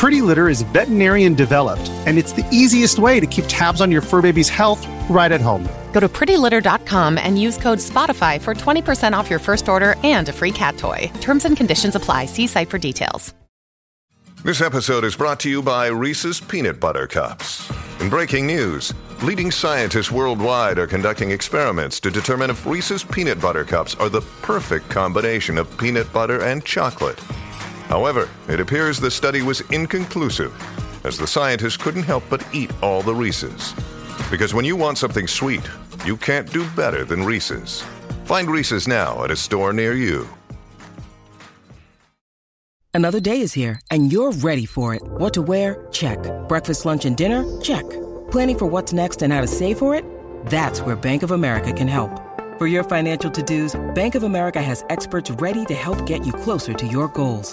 Pretty Litter is veterinarian developed, and it's the easiest way to keep tabs on your fur baby's health right at home. Go to prettylitter.com and use code SPOTIFY for 20% off your first order and a free cat toy. Terms and conditions apply. See site for details. This episode is brought to you by Reese's Peanut Butter Cups. In breaking news, leading scientists worldwide are conducting experiments to determine if Reese's Peanut Butter Cups are the perfect combination of peanut butter and chocolate. However, it appears the study was inconclusive, as the scientists couldn't help but eat all the Reese's. Because when you want something sweet, you can't do better than Reese's. Find Reese's now at a store near you. Another day is here, and you're ready for it. What to wear? Check. Breakfast, lunch, and dinner? Check. Planning for what's next and how to save for it? That's where Bank of America can help. For your financial to dos, Bank of America has experts ready to help get you closer to your goals.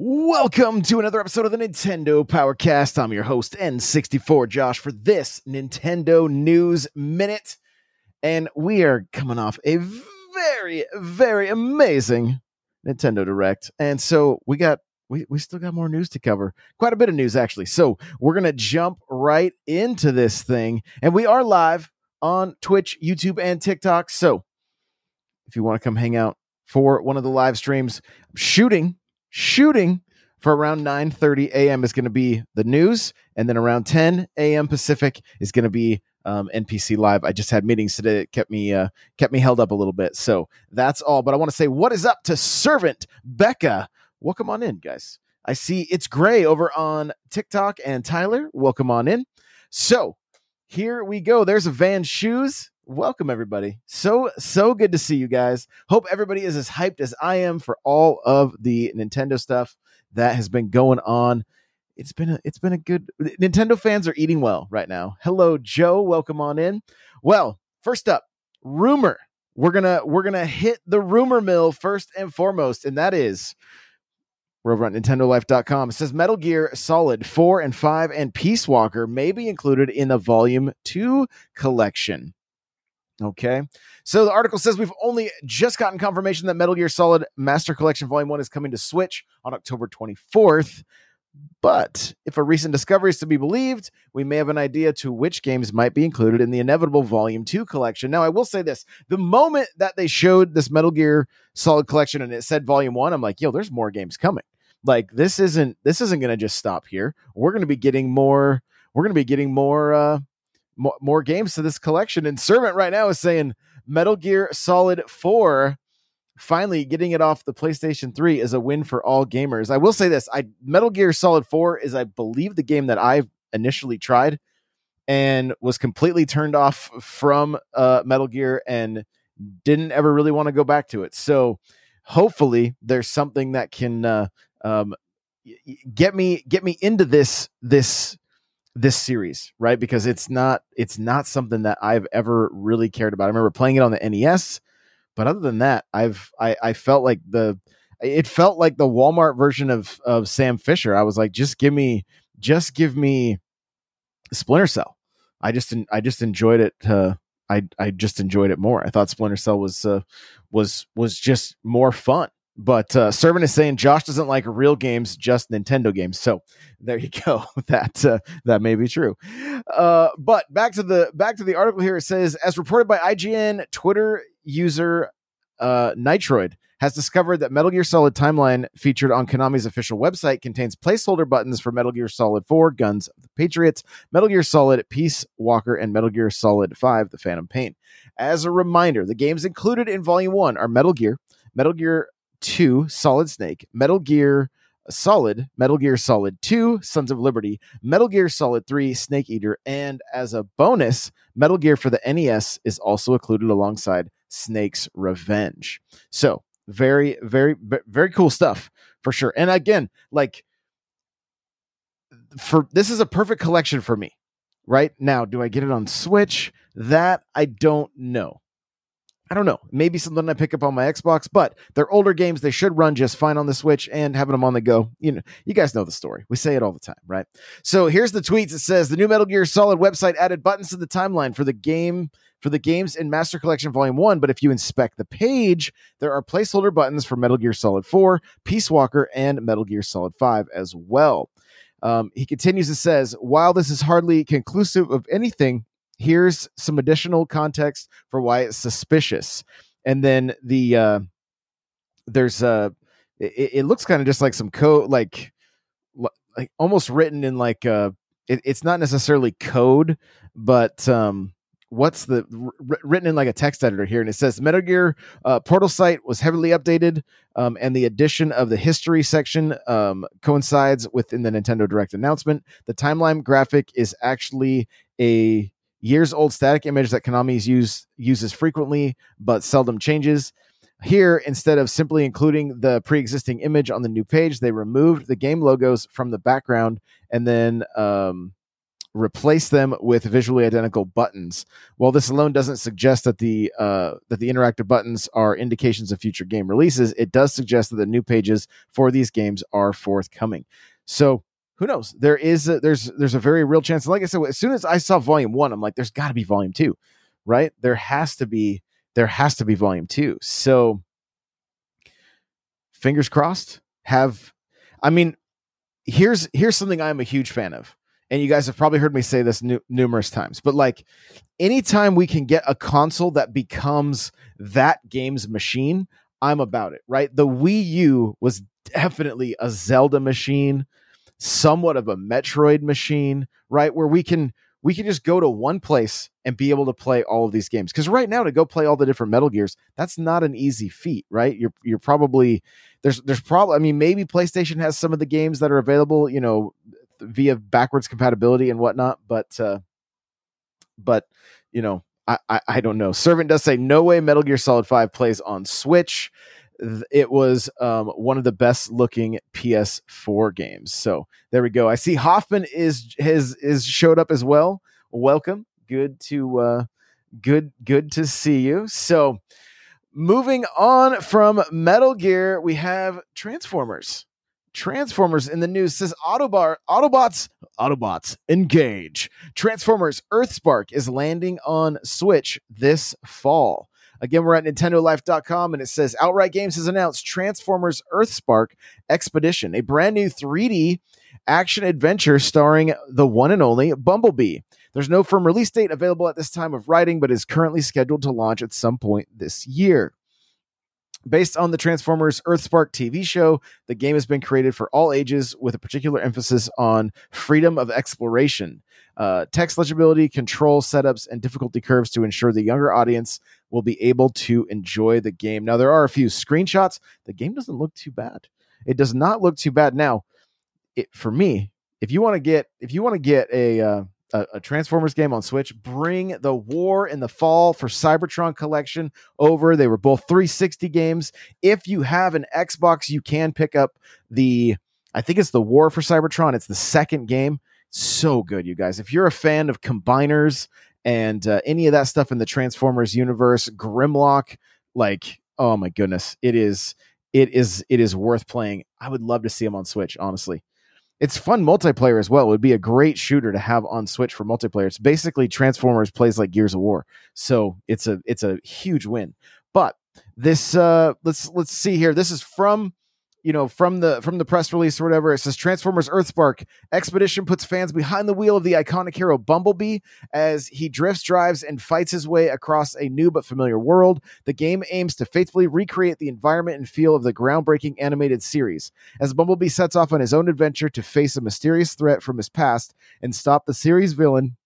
Welcome to another episode of the Nintendo Powercast. I'm your host, N64 Josh, for this Nintendo News Minute. And we are coming off a very, very amazing Nintendo Direct. And so we got we, we still got more news to cover. Quite a bit of news, actually. So we're gonna jump right into this thing. And we are live on Twitch, YouTube, and TikTok. So if you want to come hang out for one of the live streams, shooting shooting for around 9:30 a.m. is going to be the news, and then around 10 a.m. Pacific is going to be um, NPC live. I just had meetings today that kept me uh, kept me held up a little bit, so that's all. But I want to say what is up to Servant Becca. Welcome on in, guys. I see it's Gray over on TikTok and Tyler. Welcome on in. So here we go. There's a Van Shoes welcome everybody. So so good to see you guys. Hope everybody is as hyped as I am for all of the Nintendo stuff that has been going on. It's been a it's been a good Nintendo fans are eating well right now. Hello Joe, welcome on in. Well, first up, rumor. We're going to we're going to hit the rumor mill first and foremost and that is we're over at nintendolife.com. It says Metal Gear Solid 4 and 5 and Peace Walker may be included in the Volume 2 collection. Okay. So the article says we've only just gotten confirmation that Metal Gear Solid Master Collection Volume 1 is coming to Switch on October 24th. But if a recent discovery is to be believed, we may have an idea to which games might be included in the inevitable Volume 2 collection. Now, I will say this the moment that they showed this Metal Gear Solid collection and it said Volume 1, I'm like, yo, there's more games coming. Like this isn't this isn't going to just stop here. We're going to be getting more we're going to be getting more uh more, more games to this collection. And Servant right now is saying Metal Gear Solid 4 finally getting it off the PlayStation 3 is a win for all gamers. I will say this, I Metal Gear Solid 4 is I believe the game that I initially tried and was completely turned off from uh, Metal Gear and didn't ever really want to go back to it. So hopefully there's something that can uh, um, get me get me into this this this series, right? Because it's not it's not something that I've ever really cared about. I remember playing it on the NES, but other than that, I've I, I felt like the it felt like the Walmart version of of Sam Fisher. I was like, just give me just give me Splinter Cell. I just I just enjoyed it. Uh, I I just enjoyed it more. I thought Splinter Cell was uh, was was just more fun. But uh, Servant is saying Josh doesn't like real games, just Nintendo games. So there you go. that uh, that may be true. Uh, but back to the back to the article here. It says, as reported by IGN, Twitter user uh, Nitroid has discovered that Metal Gear Solid Timeline, featured on Konami's official website, contains placeholder buttons for Metal Gear Solid 4, Guns of the Patriots, Metal Gear Solid Peace Walker, and Metal Gear Solid 5, The Phantom Pain. As a reminder, the games included in Volume 1 are Metal Gear, Metal Gear 2, Solid Snake, Metal Gear Solid, Metal Gear Solid 2, Sons of Liberty, Metal Gear Solid 3, Snake Eater, and as a bonus, Metal Gear for the NES is also included alongside Snake's Revenge. So, very, very, very cool stuff for sure. And again, like, for this is a perfect collection for me. Right now, do I get it on Switch? That I don't know. I don't know. Maybe something I pick up on my Xbox, but they're older games. They should run just fine on the Switch and having them on the go. You know, you guys know the story. We say it all the time, right? So here's the tweets. It says the new Metal Gear Solid website added buttons to the timeline for the game for the games in Master Collection Volume 1, but if you inspect the page, there are placeholder buttons for Metal Gear Solid 4, Peace Walker, and Metal Gear Solid 5 as well. Um, he continues and says, while this is hardly conclusive of anything, here's some additional context for why it's suspicious. And then the uh there's uh it, it looks kind of just like some code like like almost written in like uh it, it's not necessarily code, but um what's the r- written in like a text editor here and it says metal gear uh, portal site was heavily updated um, and the addition of the history section um, coincides within the nintendo direct announcement the timeline graphic is actually a years old static image that Konami's use uses frequently but seldom changes. Here, instead of simply including the pre-existing image on the new page, they removed the game logos from the background and then um, replaced them with visually identical buttons. While this alone doesn't suggest that the uh, that the interactive buttons are indications of future game releases, it does suggest that the new pages for these games are forthcoming. So who knows? There is a, there's there's a very real chance. Like I said, as soon as I saw volume one, I'm like, there's got to be volume two, right? There has to be there has to be volume two. So fingers crossed. Have I mean, here's here's something I'm a huge fan of, and you guys have probably heard me say this nu- numerous times. But like, anytime we can get a console that becomes that game's machine, I'm about it. Right? The Wii U was definitely a Zelda machine somewhat of a Metroid machine, right? Where we can we can just go to one place and be able to play all of these games. Because right now, to go play all the different Metal Gears, that's not an easy feat, right? You're you're probably there's there's probably I mean maybe PlayStation has some of the games that are available, you know, via backwards compatibility and whatnot, but uh, but you know I, I, I don't know. Servant does say no way Metal Gear Solid Five plays on Switch it was um, one of the best looking PS4 games. So there we go. I see Hoffman is has is showed up as well. Welcome. Good to uh, good good to see you. So moving on from Metal Gear, we have Transformers. Transformers in the news says Autobar Autobots Autobots engage. Transformers Earthspark is landing on Switch this fall. Again, we're at NintendoLife.com and it says Outright Games has announced Transformers Earthspark Expedition, a brand new 3D action adventure starring the one and only Bumblebee. There's no firm release date available at this time of writing, but is currently scheduled to launch at some point this year. Based on the Transformers Earthspark TV show, the game has been created for all ages with a particular emphasis on freedom of exploration, uh, text legibility, control setups, and difficulty curves to ensure the younger audience will be able to enjoy the game. Now, there are a few screenshots. The game doesn't look too bad. It does not look too bad. Now, it, for me, if you want to get if you want to get a uh, a, a, Transformers game on Switch. Bring the War in the Fall for Cybertron collection over. They were both 360 games. If you have an Xbox, you can pick up the I think it's the War for Cybertron. It's the second game. So good, you guys. If you're a fan of combiners and uh, any of that stuff in the Transformers universe, Grimlock, like oh my goodness, it is it is it is worth playing. I would love to see them on Switch, honestly. It's fun multiplayer as well. It would be a great shooter to have on Switch for multiplayer. It's basically Transformers plays like Gears of War. So it's a it's a huge win. But this uh let's let's see here. This is from you know, from the from the press release or whatever, it says Transformers Earthspark Expedition puts fans behind the wheel of the iconic hero Bumblebee as he drifts, drives, and fights his way across a new but familiar world. The game aims to faithfully recreate the environment and feel of the groundbreaking animated series. As Bumblebee sets off on his own adventure to face a mysterious threat from his past and stop the series villain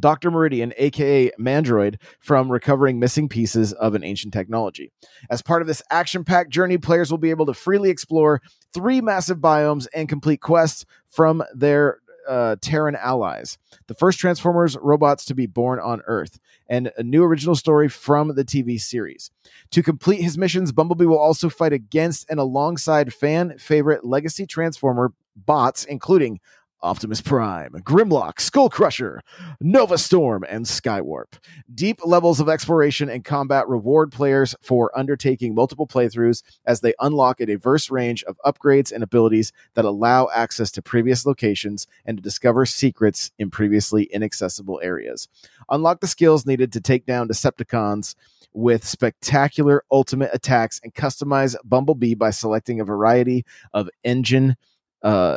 Dr. Meridian, aka Mandroid, from recovering missing pieces of an ancient technology. As part of this action packed journey, players will be able to freely explore three massive biomes and complete quests from their uh, Terran allies. The first Transformers robots to be born on Earth, and a new original story from the TV series. To complete his missions, Bumblebee will also fight against and alongside fan favorite legacy Transformer bots, including Optimus Prime, Grimlock, Skull Crusher, Nova Storm, and Skywarp. Deep levels of exploration and combat reward players for undertaking multiple playthroughs as they unlock a diverse range of upgrades and abilities that allow access to previous locations and to discover secrets in previously inaccessible areas. Unlock the skills needed to take down Decepticons with spectacular ultimate attacks and customize Bumblebee by selecting a variety of engine uh,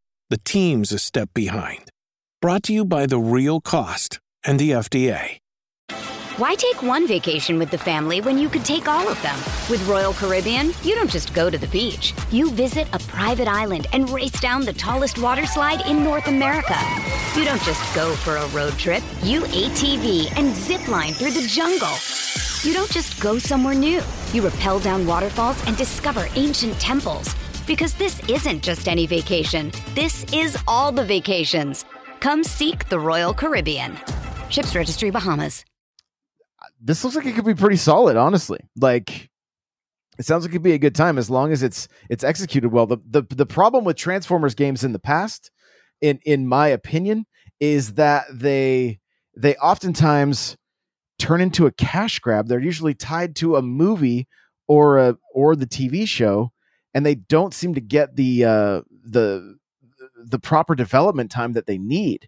the team's a step behind. Brought to you by The Real Cost and the FDA. Why take one vacation with the family when you could take all of them? With Royal Caribbean, you don't just go to the beach. You visit a private island and race down the tallest water slide in North America. You don't just go for a road trip. You ATV and zip line through the jungle. You don't just go somewhere new. You rappel down waterfalls and discover ancient temples. Because this isn't just any vacation. This is all the vacations. Come seek the Royal Caribbean. Ships Registry Bahamas this looks like it could be pretty solid, honestly. Like it sounds like it could be a good time as long as it's it's executed well. The the the problem with Transformers games in the past, in in my opinion, is that they they oftentimes turn into a cash grab. They're usually tied to a movie or a or the TV show, and they don't seem to get the uh, the the proper development time that they need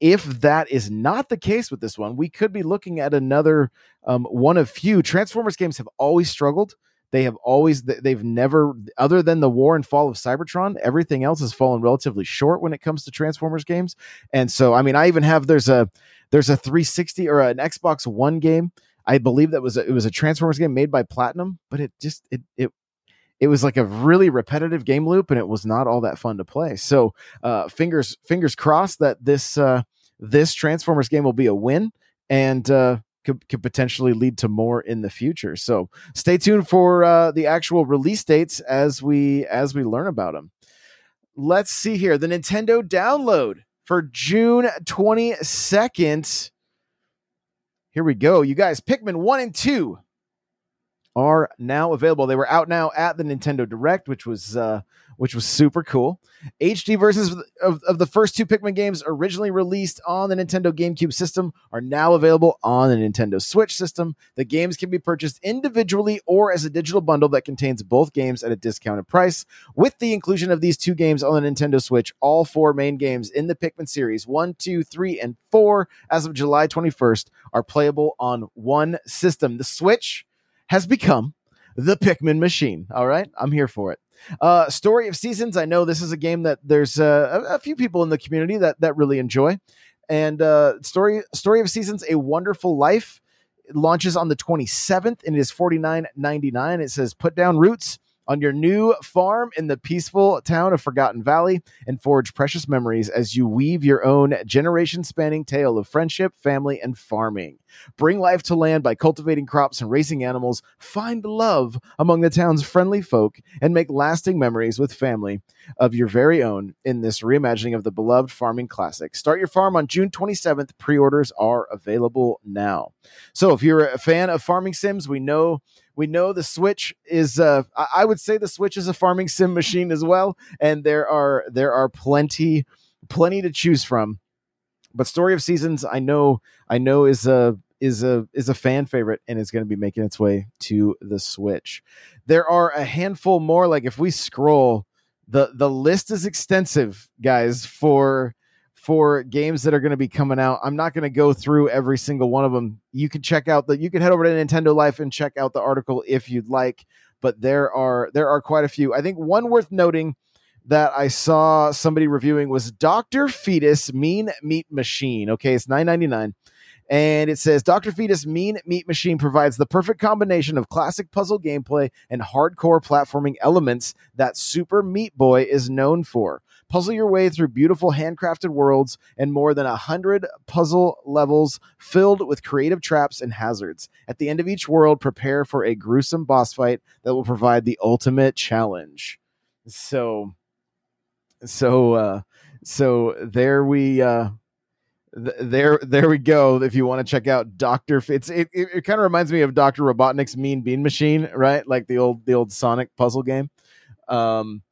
if that is not the case with this one, we could be looking at another um, one of few. Transformers games have always struggled. They have always, they've never, other than the war and fall of Cybertron, everything else has fallen relatively short when it comes to Transformers games. And so, I mean, I even have, there's a, there's a 360 or an Xbox One game. I believe that was a, it was a Transformers game made by Platinum, but it just it it it was like a really repetitive game loop and it was not all that fun to play. So uh, fingers fingers crossed that this uh, this Transformers game will be a win and uh, could, could potentially lead to more in the future. So stay tuned for uh, the actual release dates as we as we learn about them. Let's see here the Nintendo download for June twenty second. Here we go, you guys. Pikmin one and two are now available. They were out now at the Nintendo Direct, which was uh, which was super cool. HD versions of, of the first two Pikmin games originally released on the Nintendo GameCube system are now available on the Nintendo Switch system. The games can be purchased individually or as a digital bundle that contains both games at a discounted price. With the inclusion of these two games on the Nintendo Switch, all four main games in the Pikmin series 1, 2, 3, and 4 as of July 21st are playable on one system. The Switch has become the Pikmin machine. All right, I'm here for it. Uh, Story of Seasons. I know this is a game that there's uh, a, a few people in the community that that really enjoy. And uh, Story Story of Seasons: A Wonderful Life launches on the 27th, and it is 49.99. It says put down roots on your new farm in the peaceful town of Forgotten Valley and forge precious memories as you weave your own generation spanning tale of friendship, family, and farming. Bring life to land by cultivating crops and raising animals. Find love among the town's friendly folk and make lasting memories with family of your very own in this reimagining of the beloved farming classic. Start your farm on June 27th. Pre orders are available now. So if you're a fan of farming sims, we know we know the Switch is. Uh, I would say the Switch is a farming sim machine as well, and there are there are plenty plenty to choose from. But Story of Seasons, I know, I know is a is a is a fan favorite and is going to be making its way to the Switch. There are a handful more. Like if we scroll, the the list is extensive, guys. For for games that are going to be coming out. I'm not going to go through every single one of them. You can check out the you can head over to Nintendo Life and check out the article if you'd like, but there are there are quite a few. I think one worth noting that I saw somebody reviewing was Dr. Fetus Mean Meat Machine. Okay, it's 9.99 and it says Dr. Fetus Mean Meat Machine provides the perfect combination of classic puzzle gameplay and hardcore platforming elements that Super Meat Boy is known for. Puzzle your way through beautiful handcrafted worlds and more than a hundred puzzle levels filled with creative traps and hazards. At the end of each world, prepare for a gruesome boss fight that will provide the ultimate challenge. So, so, uh, so there we, uh, there there we go if you want to check out dr it's it, it, it kind of reminds me of dr robotnik's mean bean machine right? Like the old the old sonic puzzle game. Um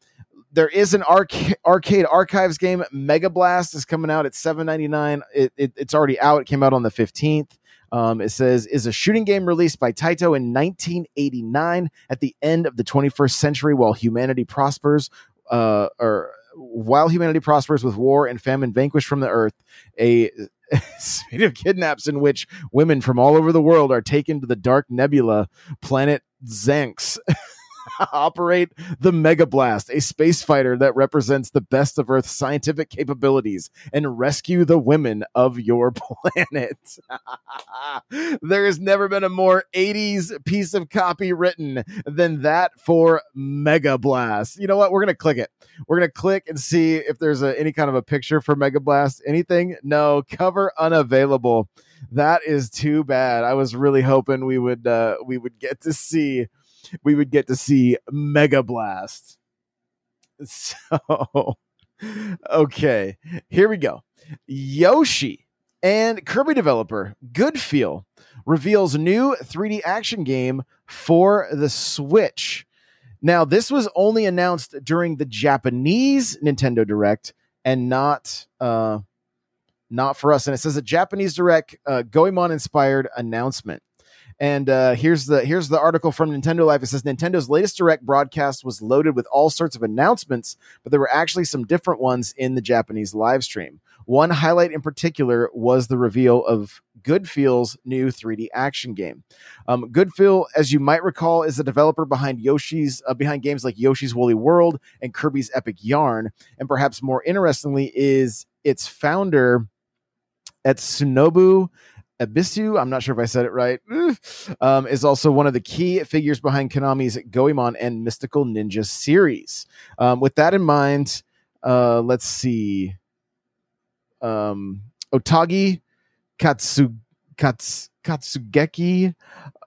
there is an arc- arcade archives game mega blast is coming out at 7.99 it, it, it's already out. It came out on the 15th um, it says is a shooting game released by taito in 1989 at the end of the 21st century while humanity prospers uh, or while humanity prospers with war and famine vanquished from the earth, a suite of kidnaps in which women from all over the world are taken to the dark nebula planet Xenx. operate the Mega Blast, a space fighter that represents the best of Earth's scientific capabilities, and rescue the women of your planet. there has never been a more 80s piece of copy written than that for Mega Blast. You know what? We're going to click it. We're going to click and see if there's a, any kind of a picture for Mega Blast. Anything? No, cover unavailable. That is too bad. I was really hoping we would uh, we would get to see we would get to see Mega Blast. So, okay, here we go. Yoshi and Kirby developer Goodfeel reveals new 3D action game for the Switch. Now, this was only announced during the Japanese Nintendo Direct and not uh, not for us. And it says a Japanese Direct uh, Goemon inspired announcement. And uh, here's the here's the article from Nintendo Life. It says Nintendo's latest direct broadcast was loaded with all sorts of announcements, but there were actually some different ones in the Japanese live stream. One highlight in particular was the reveal of Goodfeel's new 3D action game. Um, Goodfeel, as you might recall, is the developer behind Yoshi's uh, behind games like Yoshi's Woolly World and Kirby's Epic Yarn, and perhaps more interestingly, is its founder at Etsunobu Ebisu, I'm not sure if I said it right, um, is also one of the key figures behind Konami's Goemon and Mystical Ninja series. Um, with that in mind, uh, let's see. Um, Otagi Katsu, Kats, Katsugeki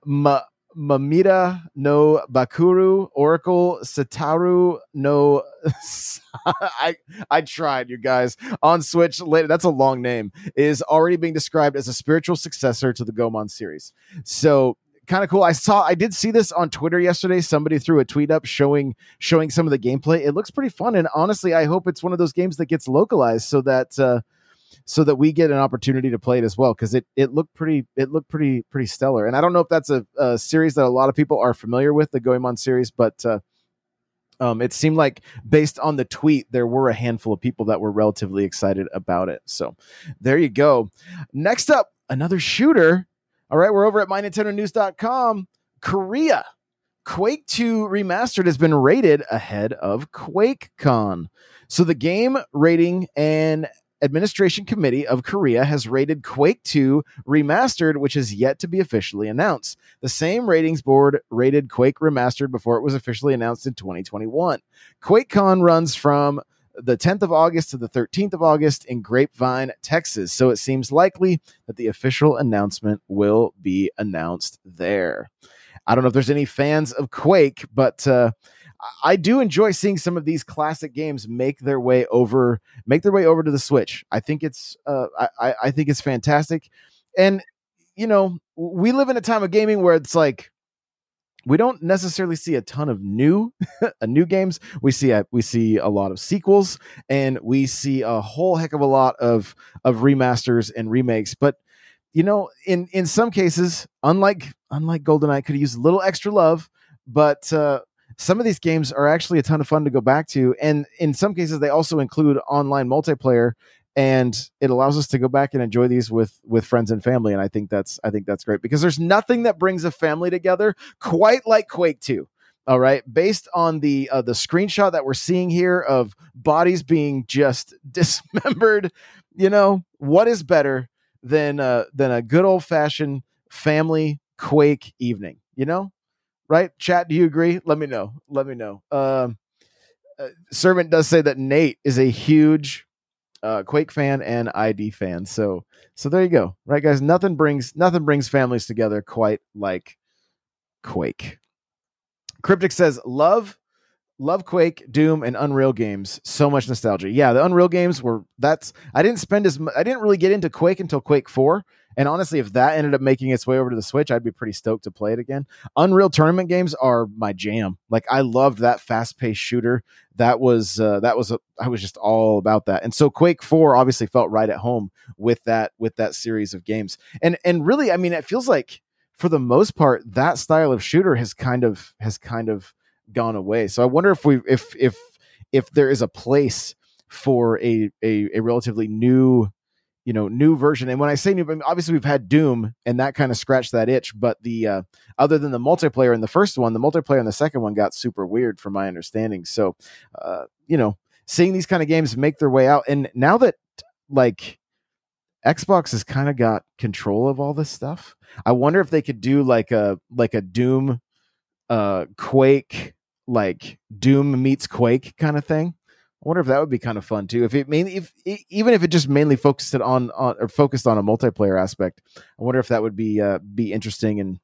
Ma, Mamita no Bakuru, Oracle Sataru no. I I tried, you guys. On Switch, later, that's a long name. Is already being described as a spiritual successor to the Goemon series. So kind of cool. I saw, I did see this on Twitter yesterday. Somebody threw a tweet up showing showing some of the gameplay. It looks pretty fun, and honestly, I hope it's one of those games that gets localized so that uh, so that we get an opportunity to play it as well because it it looked pretty it looked pretty pretty stellar. And I don't know if that's a, a series that a lot of people are familiar with, the Goemon series, but uh, um, it seemed like based on the tweet, there were a handful of people that were relatively excited about it. So there you go. Next up, another shooter. All right, we're over at mynintendonews.com. Korea. Quake 2 Remastered has been rated ahead of QuakeCon. So the game rating and Administration Committee of Korea has rated Quake 2 Remastered, which is yet to be officially announced. The same ratings board rated Quake Remastered before it was officially announced in 2021. QuakeCon runs from the 10th of August to the 13th of August in Grapevine, Texas. So it seems likely that the official announcement will be announced there. I don't know if there's any fans of Quake, but uh, I do enjoy seeing some of these classic games make their way over, make their way over to the Switch. I think it's, uh, I, I think it's fantastic, and you know, we live in a time of gaming where it's like we don't necessarily see a ton of new, uh, new games. We see a, we see a lot of sequels, and we see a whole heck of a lot of of remasters and remakes, but you know in in some cases unlike unlike goldeneye could use a little extra love but uh some of these games are actually a ton of fun to go back to and in some cases they also include online multiplayer and it allows us to go back and enjoy these with with friends and family and i think that's i think that's great because there's nothing that brings a family together quite like quake 2 all right? Based on the uh, the screenshot that we're seeing here of bodies being just dismembered you know what is better than uh than a good old fashioned family quake evening you know right? Chat, do you agree? Let me know. Let me know. Um, uh, Servant does say that Nate is a huge uh, Quake fan and ID fan. So, so there you go, right, guys? Nothing brings nothing brings families together quite like Quake. Cryptic says, "Love, love Quake, Doom, and Unreal games. So much nostalgia. Yeah, the Unreal games were. That's I didn't spend as much I didn't really get into Quake until Quake Four. And honestly, if that ended up making its way over to the Switch, I'd be pretty stoked to play it again. Unreal Tournament games are my jam. Like I loved that fast-paced shooter. That was uh, that was a, I was just all about that. And so Quake 4 obviously felt right at home with that with that series of games. And and really, I mean, it feels like for the most part that style of shooter has kind of has kind of gone away. So I wonder if we if if if there is a place for a a, a relatively new you know new version. And when i say new obviously we've had doom and that kind of scratched that itch but the uh, other than the multiplayer in the first one the multiplayer in the second one got super weird from my understanding. So uh, you know seeing these kind of games make their way out and now that like xbox has kind of got control of all this stuff i wonder if they could do like a like a doom uh quake like doom meets quake kind of thing I wonder if that would be kind of fun too. If it mainly, if even if it just mainly focused it on, on or focused on a multiplayer aspect, I wonder if that would be uh, be interesting and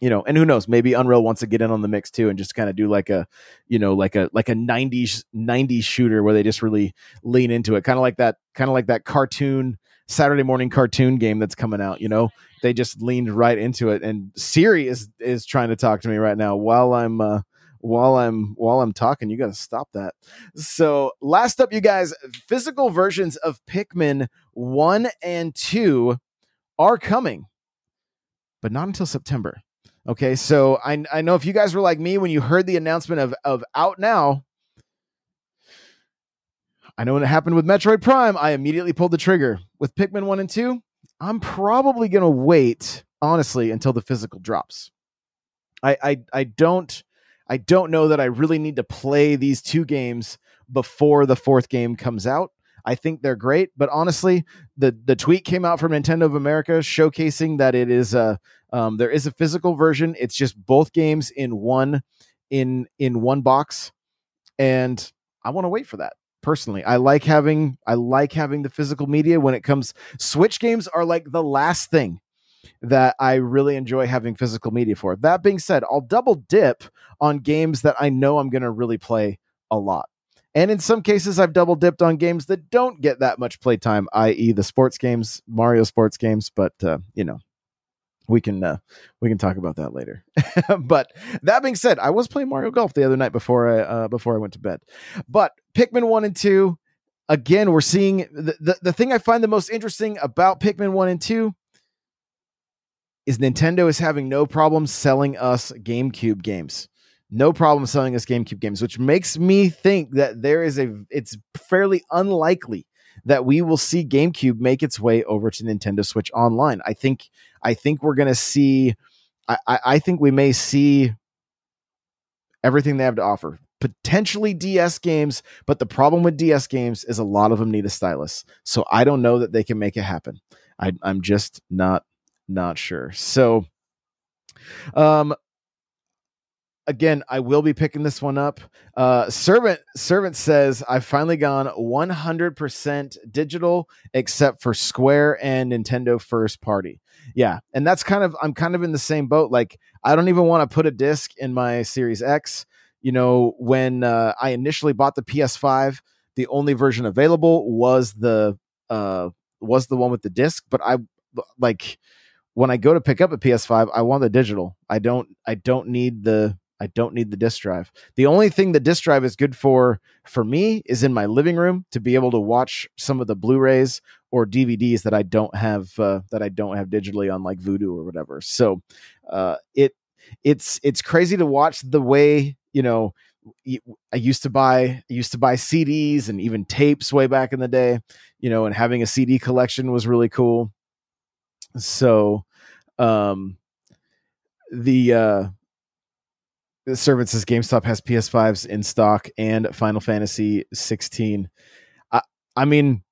you know, and who knows, maybe Unreal wants to get in on the mix too and just kind of do like a, you know, like a like a 90s 90s shooter where they just really lean into it, kind of like that kind of like that cartoon Saturday morning cartoon game that's coming out, you know. They just leaned right into it and Siri is is trying to talk to me right now while I'm uh while I'm while I'm talking. You got to stop that. So, last up you guys, physical versions of Pikmin 1 and 2 are coming, but not until September. Okay, so I I know if you guys were like me when you heard the announcement of of out now, I know when it happened with Metroid Prime, I immediately pulled the trigger. With Pikmin 1 and 2, I'm probably going to wait honestly until the physical drops. I I I don't I don't know that I really need to play these two games before the fourth game comes out. I think they're great, but honestly, the the tweet came out from Nintendo of America showcasing that it is a um, there is a physical version. It's just both games in one in in one box, and I want to wait for that personally. I like having I like having the physical media when it comes. Switch games are like the last thing that I really enjoy having physical media for. That being said, I'll double dip on games that I know I'm going to really play a lot. And in some cases, I've double dipped on games that don't get that much playtime, i.e., the sports games, Mario sports games. But, uh, you know, we can uh, we can talk about that later. but that being said, I was playing Mario Golf the other night before I uh, before I went to bed. But Pikmin one and two, again, we're seeing the, the the thing I find the most interesting about Pikmin one and two is Nintendo is having no problem selling us GameCube games. No problem selling us GameCube games, which makes me think that there is a it's fairly unlikely that we will see GameCube make its way over to Nintendo Switch Online. I think I think we're gonna see I, I think we may see everything they have to offer. Potentially DS games, but the problem with DS games is a lot of them need a stylus. So I don't know that they can make it happen. I, I'm just not not sure. So, um, again, I will be picking this one up. Uh, servant servant says I've finally gone 100% digital, except for Square and Nintendo first party. Yeah, and that's kind of I'm kind of in the same boat. Like I don't even want to put a disc in my Series X. You know, when uh, I initially bought the PS5, the only version available was the uh, was the one with the disc. But I like when I go to pick up a PS5, I want the digital. I don't I don't need the I don't need the disk drive. The only thing the disk drive is good for for me is in my living room to be able to watch some of the Blu-rays or DVDs that I don't have uh, that I don't have digitally on like Vudu or whatever. So uh, it it's it's crazy to watch the way you know I used to buy I used to buy CDs and even tapes way back in the day, you know, and having a CD collection was really cool. So, um, the uh, the servant says GameStop has PS5s in stock and Final Fantasy 16. I, I mean,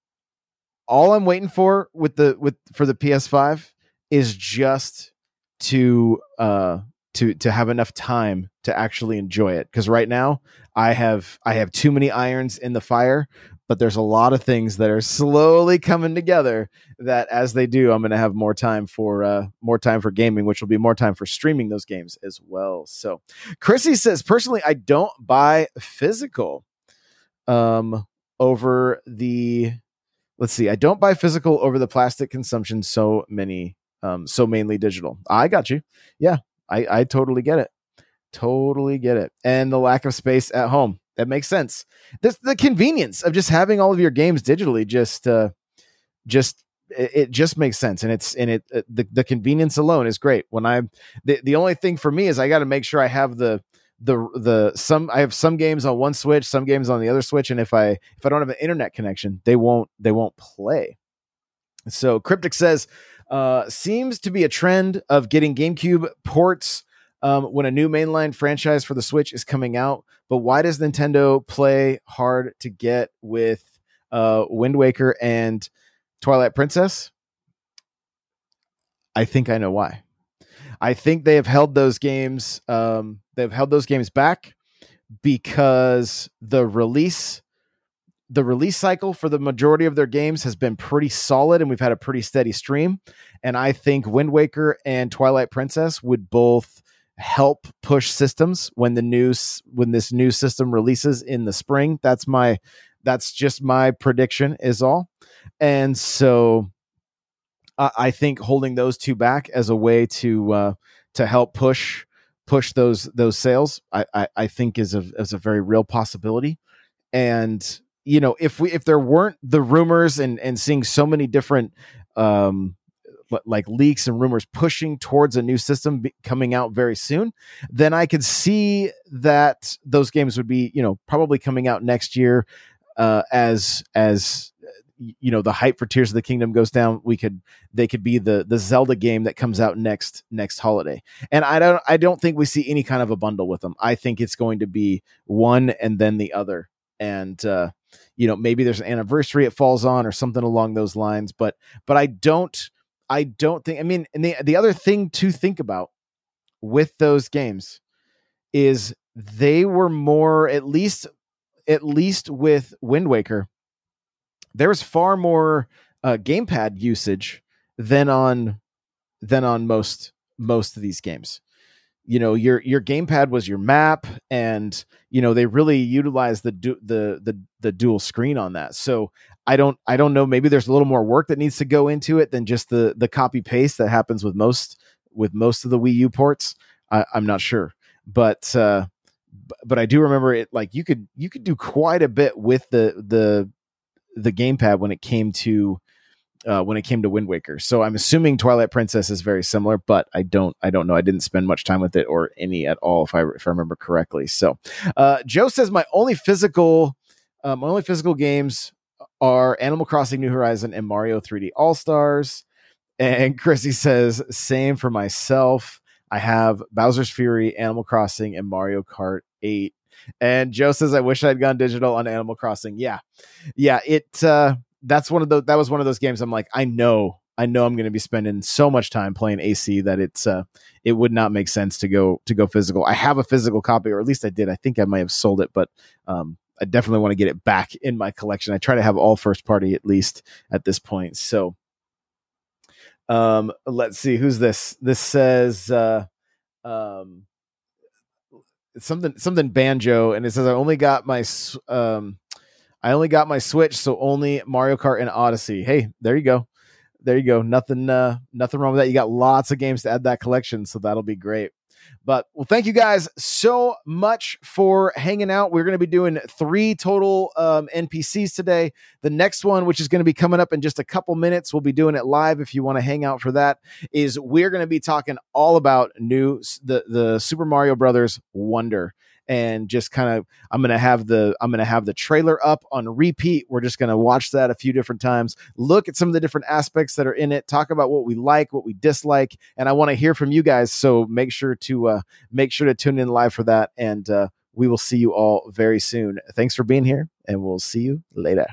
all I'm waiting for with the with for the PS5 is just to uh to to have enough time to actually enjoy it because right now I have I have too many irons in the fire but there's a lot of things that are slowly coming together that as they do i'm going to have more time for uh, more time for gaming which will be more time for streaming those games as well. So chrissy says personally i don't buy physical um over the let's see i don't buy physical over the plastic consumption so many um so mainly digital. I got you. Yeah i i totally get it. Totally get it. And the lack of space at home that makes sense. This the convenience of just having all of your games digitally just uh just it, just makes sense and it's and it uh, the, the convenience alone is great. When I the, the only thing for me is I got to make sure I have the the the some I have some games on one switch, some games on the other switch and if I if I don't have an internet connection, they won't they won't play. So Cryptic says uh seems to be a trend of getting GameCube ports um, when a new mainline franchise for the Switch is coming out. But why does Nintendo play hard to get with uh, Wind Waker and Twilight Princess? I think I know why. I think they have held those games. Um, they've held those games back because the release the release cycle for the majority of their games has been pretty solid and we've had a pretty steady stream and i think wind waker and twilight princess would both help push systems when the new when this new system releases in the spring. That's my that's just my prediction is all. And so I think holding those two back as a way to uh, to help push push those those sales, I, I, I think is a is a very real possibility. And you know, if we if there weren't the rumors and and seeing so many different um like leaks and rumors pushing towards a new system coming out very soon, then I could see that those games would be, you know, probably coming out next year uh, as as you know the hype for Tears of the Kingdom goes down. We could they could be the the Zelda game that comes out next next holiday. And I don't I don't think we see any kind of a bundle with them. I think it's going to be one and then the other. And uh, you know maybe there's an anniversary it falls on or something along those lines. But but I don't I don't think. I mean, and the the other thing to think about with those games is they were more at least at least with Wind Waker. There was far more uh, gamepad usage than on than on most most of these games. You know, your your gamepad was your map, and you know they really utilized the du- the the the dual screen on that. So I don't I don't know maybe there's a little more work that needs to go into it than just the the copy paste that happens with most with most of the Wii U ports. I, I'm not sure, but uh, but I do remember it. Like you could you could do quite a bit with the the the gamepad when it came to uh, when it came to Wind Waker. So I'm assuming Twilight Princess is very similar, but I don't I don't know. I didn't spend much time with it or any at all, if I if I remember correctly. So uh, Joe says my only physical uh, my only physical games are Animal Crossing New Horizon and Mario 3D All Stars. And Chrissy says same for myself. I have Bowser's Fury, Animal Crossing, and Mario Kart 8. And Joe says, I wish I'd gone digital on Animal Crossing. Yeah. Yeah. It, uh, that's one of the, that was one of those games I'm like, I know, I know I'm going to be spending so much time playing AC that it's, uh, it would not make sense to go, to go physical. I have a physical copy, or at least I did. I think I might have sold it, but, um, I definitely want to get it back in my collection. I try to have all first party at least at this point. So, um, let's see who's this. This says, uh, um, something something banjo, and it says I only got my um, I only got my Switch, so only Mario Kart and Odyssey. Hey, there you go, there you go. Nothing, uh, nothing wrong with that. You got lots of games to add that collection, so that'll be great. But well, thank you guys so much for hanging out. We're going to be doing three total um, NPCs today. The next one, which is going to be coming up in just a couple minutes, we'll be doing it live. If you want to hang out for that, is we're going to be talking all about new the the Super Mario Brothers Wonder and just kind of I'm gonna have the I'm gonna have the trailer up on repeat. We're just gonna watch that a few different times, look at some of the different aspects that are in it, talk about what we like, what we dislike, and I want to hear from you guys. So make sure to uh, make sure to tune in live for that, and uh, we will see you all very soon. Thanks for being here, and we'll see you later.